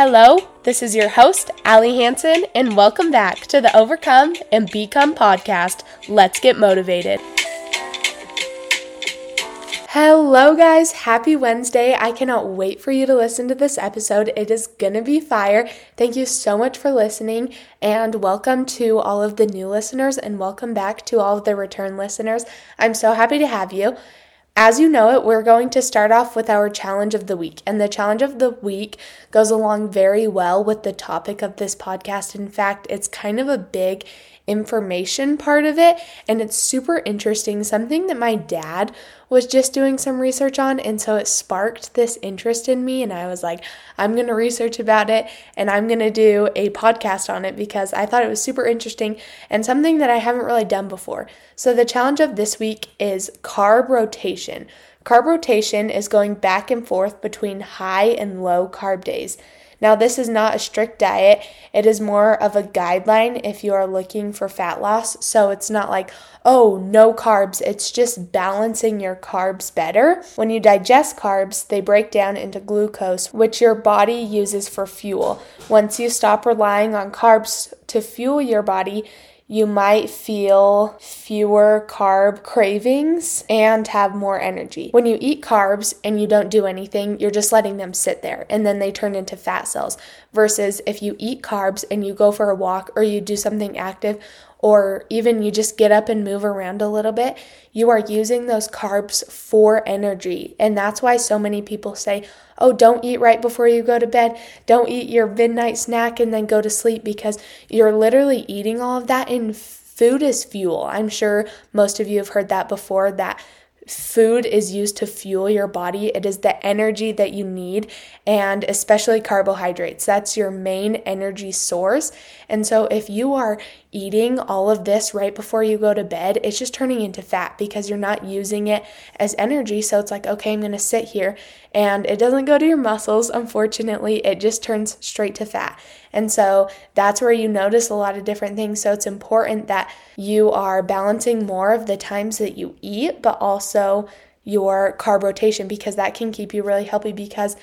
Hello, this is your host, Allie Hansen, and welcome back to the Overcome and Become podcast. Let's get motivated. Hello, guys. Happy Wednesday. I cannot wait for you to listen to this episode. It is to be fire. Thank you so much for listening, and welcome to all of the new listeners, and welcome back to all of the return listeners. I'm so happy to have you. As you know it, we're going to start off with our challenge of the week. And the challenge of the week goes along very well with the topic of this podcast. In fact, it's kind of a big information part of it, and it's super interesting. Something that my dad was just doing some research on, and so it sparked this interest in me. And I was like, I'm going to research about it and I'm going to do a podcast on it because I thought it was super interesting and something that I haven't really done before. So, the challenge of this week is carb rotation. Carb rotation is going back and forth between high and low carb days. Now, this is not a strict diet, it is more of a guideline if you are looking for fat loss. So it's not like, oh, no carbs. It's just balancing your carbs better. When you digest carbs, they break down into glucose, which your body uses for fuel. Once you stop relying on carbs to fuel your body, you might feel fewer carb cravings and have more energy. When you eat carbs and you don't do anything, you're just letting them sit there and then they turn into fat cells. Versus if you eat carbs and you go for a walk or you do something active or even you just get up and move around a little bit, you are using those carbs for energy. And that's why so many people say, oh, don't eat right before you go to bed. Don't eat your midnight snack and then go to sleep because you're literally eating all of that and food is fuel. I'm sure most of you have heard that before that food is used to fuel your body. It is the energy that you need, and especially carbohydrates. That's your main energy source. And so, if you are eating all of this right before you go to bed, it's just turning into fat because you're not using it as energy. So, it's like, okay, I'm going to sit here, and it doesn't go to your muscles, unfortunately, it just turns straight to fat. And so that's where you notice a lot of different things. So it's important that you are balancing more of the times that you eat, but also your carb rotation because that can keep you really healthy because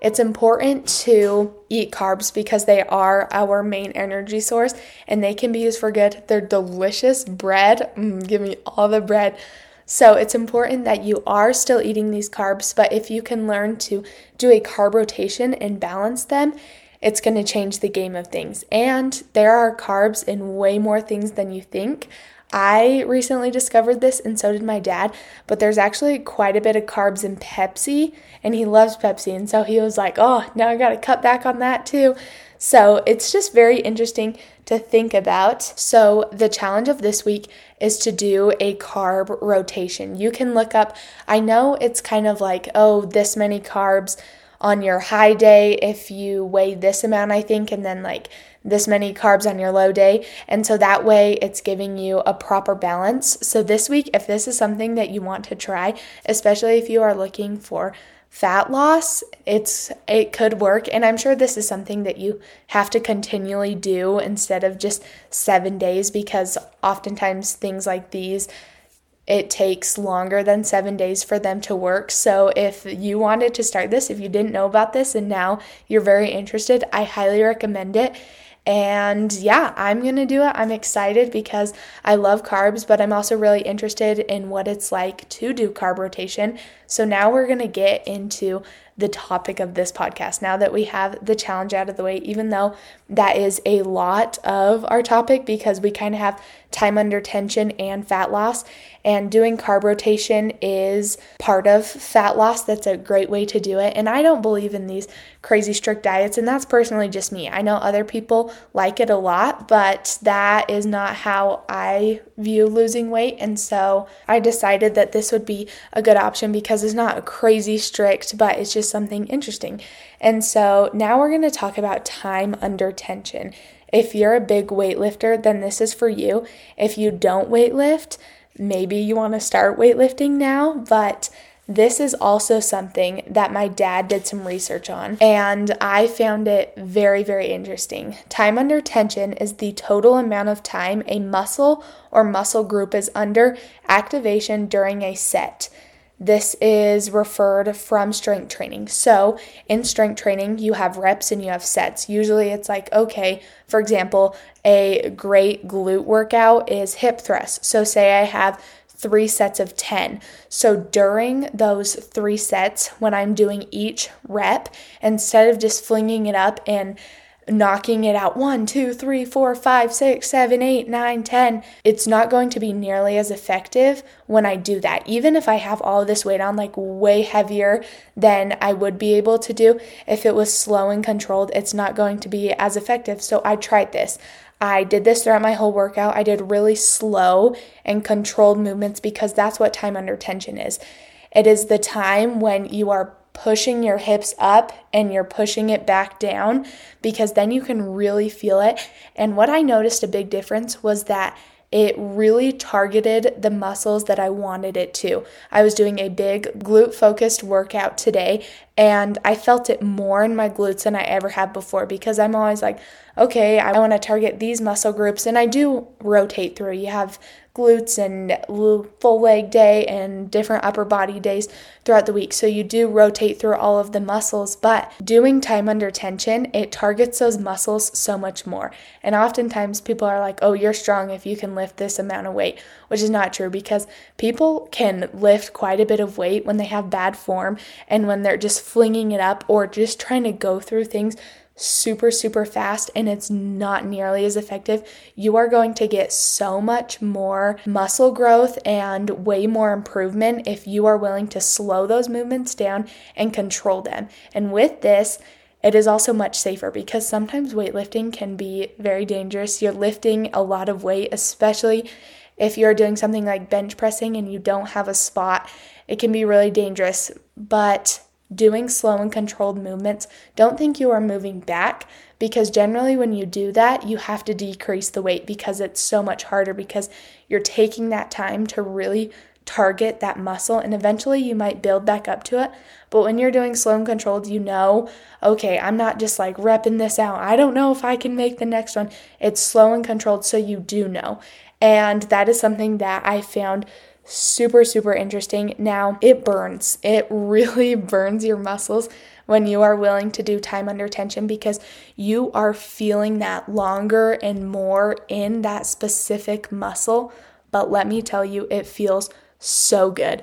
it's important to eat carbs because they are our main energy source and they can be used for good. They're delicious bread. Mm, give me all the bread. So it's important that you are still eating these carbs, but if you can learn to do a carb rotation and balance them, it's going to change the game of things. And there are carbs in way more things than you think. I recently discovered this, and so did my dad, but there's actually quite a bit of carbs in Pepsi, and he loves Pepsi. And so he was like, oh, now I got to cut back on that too. So it's just very interesting to think about. So the challenge of this week is to do a carb rotation. You can look up, I know it's kind of like, oh, this many carbs on your high day if you weigh this amount, I think, and then like this many carbs on your low day. And so that way it's giving you a proper balance. So this week, if this is something that you want to try, especially if you are looking for fat loss, it's it could work and I'm sure this is something that you have to continually do instead of just 7 days because oftentimes things like these it takes longer than seven days for them to work. So, if you wanted to start this, if you didn't know about this and now you're very interested, I highly recommend it. And yeah, I'm to do it. I'm excited because I love carbs, but I'm also really interested in what it's like to do carb rotation. So now we're to get into the topic of this podcast now that we have the challenge out of the way, even though that is a lot of our topic because we kind of have time under tension and fat loss. And doing carb rotation is part of fat loss. That's a great way to do it. And I don't believe in these crazy strict diets, and that's personally just me. I know other people like it a lot, but that is not how I view losing weight. And so I decided that this would be a good option because it's not crazy strict, but it's just something interesting. And so now we're going to talk about time under tension. If you're a big weightlifter, then this is for you. If you don't weightlift, maybe you want to start weightlifting now, but this is also something that my dad did some research on, and I found it very, very interesting. Time under tension is the total amount of time a muscle or muscle group is under activation during a set. This is referred from strength training. So, in strength training, you have reps and you have sets. Usually, it's like, okay, for example, a great glute workout is hip thrust. So, say I have three sets of 10. So during those three sets, when I'm doing each rep, instead of just flinging it up and knocking it out one, two, three, four, five, six, seven, eight, nine, ten. It's not going to be nearly as effective when I do that. Even if I have all this weight on, like way heavier than I would be able to do if it was slow and controlled, it's not going to be as effective. So I tried this. I did this throughout my whole workout. I did really slow and controlled movements because that's what time under tension is. It is the time when you are pushing your hips up and you're pushing it back down because then you can really feel it. And what I noticed a big difference was that it really targeted the muscles that I wanted it to. I was doing a big glute focused workout today and I felt it more in my glutes than I ever have before because I'm always like, okay, I want to target these muscle groups and I do rotate through. You have glutes and full leg day and different upper body days throughout the week. So you do rotate through all of the muscles, but doing time under tension, it targets those muscles so much more. And oftentimes people are like, oh, you're strong if you can lift this amount of weight, which is not true because people can lift quite a bit of weight when they have bad form and when they're just flinging it up or just trying to go through things super, super fast and it's not nearly as effective, you are going to get so much more muscle growth and way more improvement if you are willing to slow those movements down and control them. And with this, it is also much safer because sometimes weightlifting can be very dangerous. You're lifting a lot of weight, especially if you're doing something like bench pressing and you don't have a spot. It can be really dangerous. But doing slow and controlled movements, don't think you are moving back because generally when you do that, you have to decrease the weight because it's so much harder because you're taking that time to really target that muscle and eventually you might build back up to it. But when you're doing slow and controlled, you know, okay, I'm not just like repping this out. I don't know if I can make the next one. It's slow and controlled, so you do know. And that is something that I found super, super interesting. Now, it burns. It really burns your muscles when you are willing to do time under tension because you are feeling that longer and more in that specific muscle. But let me tell you, it feels so good.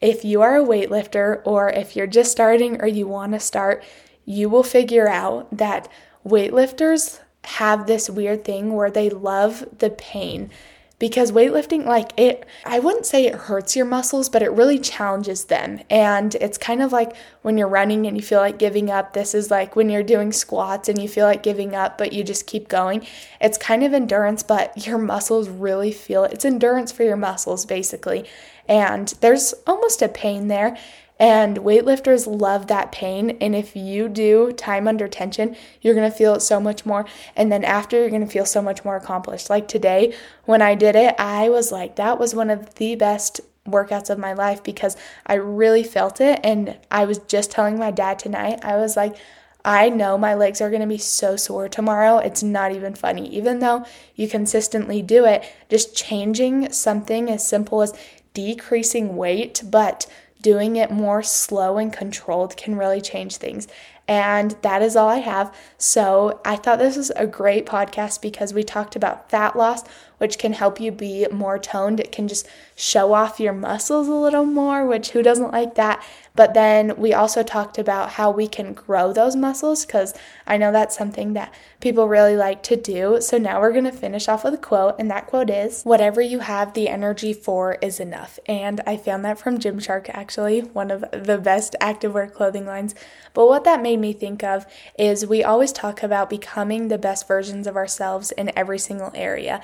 If you are a weightlifter or if you're just starting or you want to start, you will figure out that weightlifters have this weird thing where they love the pain because weightlifting like it I wouldn't say it hurts your muscles but it really challenges them. And it's kind of like when you're running and you feel like giving up this is like when you're doing squats and you feel like giving up but you just keep going. It's kind of endurance but your muscles really feel it it's endurance for your muscles basically. And there's almost a pain there and weightlifters love that pain. And if you do time under tension, you're going to feel it so much more. And then after, you're going to feel so much more accomplished. Like today, when I did it, I was like, that was one of the best workouts of my life because I really felt it. And I was just telling my dad tonight, I was like, I know my legs are going to be so sore tomorrow. It's not even funny. Even though you consistently do it, just changing something as simple as decreasing weight, but doing it more slow and controlled can really change things. And that is all I have. So I thought this was a great podcast because we talked about fat loss, which can help you be more toned. It can just show off your muscles a little more, which who doesn't like that? But then we also talked about how we can grow those muscles because I know that's something that people really like to do. So now we're going to finish off with a quote, and that quote is Whatever you have the energy for is enough. And I found that from Gymshark, actually, one of the best activewear clothing lines. But what that made me think of is we always talk about becoming the best versions of ourselves in every single area.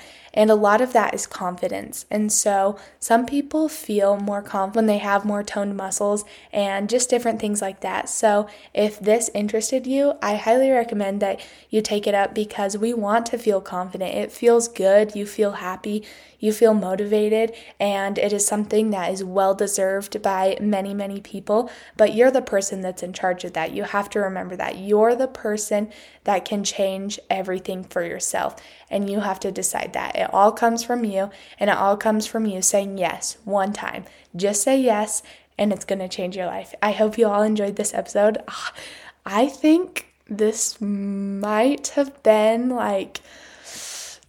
A lot of that is confidence. And so some people feel more confident when they have more toned muscles and just different things like that. So if this interested you, I highly recommend that you take it up because we want to feel confident. It feels good, you feel happy, you feel motivated, and it is something that is well deserved by many, many people. But you're the person that's in charge of that. You have to remember that. You're the person that can change everything for yourself, and you have to decide that. It all comes from you, and it all comes from you saying yes one time. Just say yes and it's going to change your life. I hope you all enjoyed this episode. Ah, I think this might have been like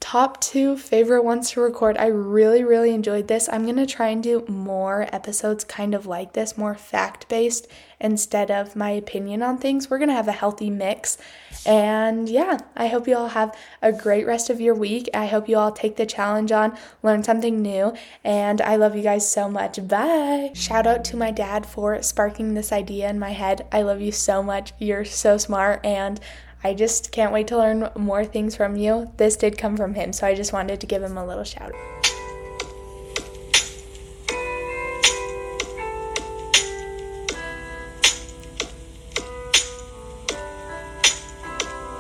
top two favorite ones to record. I really, really enjoyed this. I'm going to try and do more episodes kind of like this, more fact based instead of my opinion on things. We're going to have a healthy mix. And yeah, I hope you all have a great rest of your week. I hope you all take the challenge on, learn something new, and I love you guys so much. Bye. Shout out to my dad for sparking this idea in my head. I love you so much. You're so smart and I just can't wait to learn more things from you. This did come from him, so I just wanted to give him a little shout out.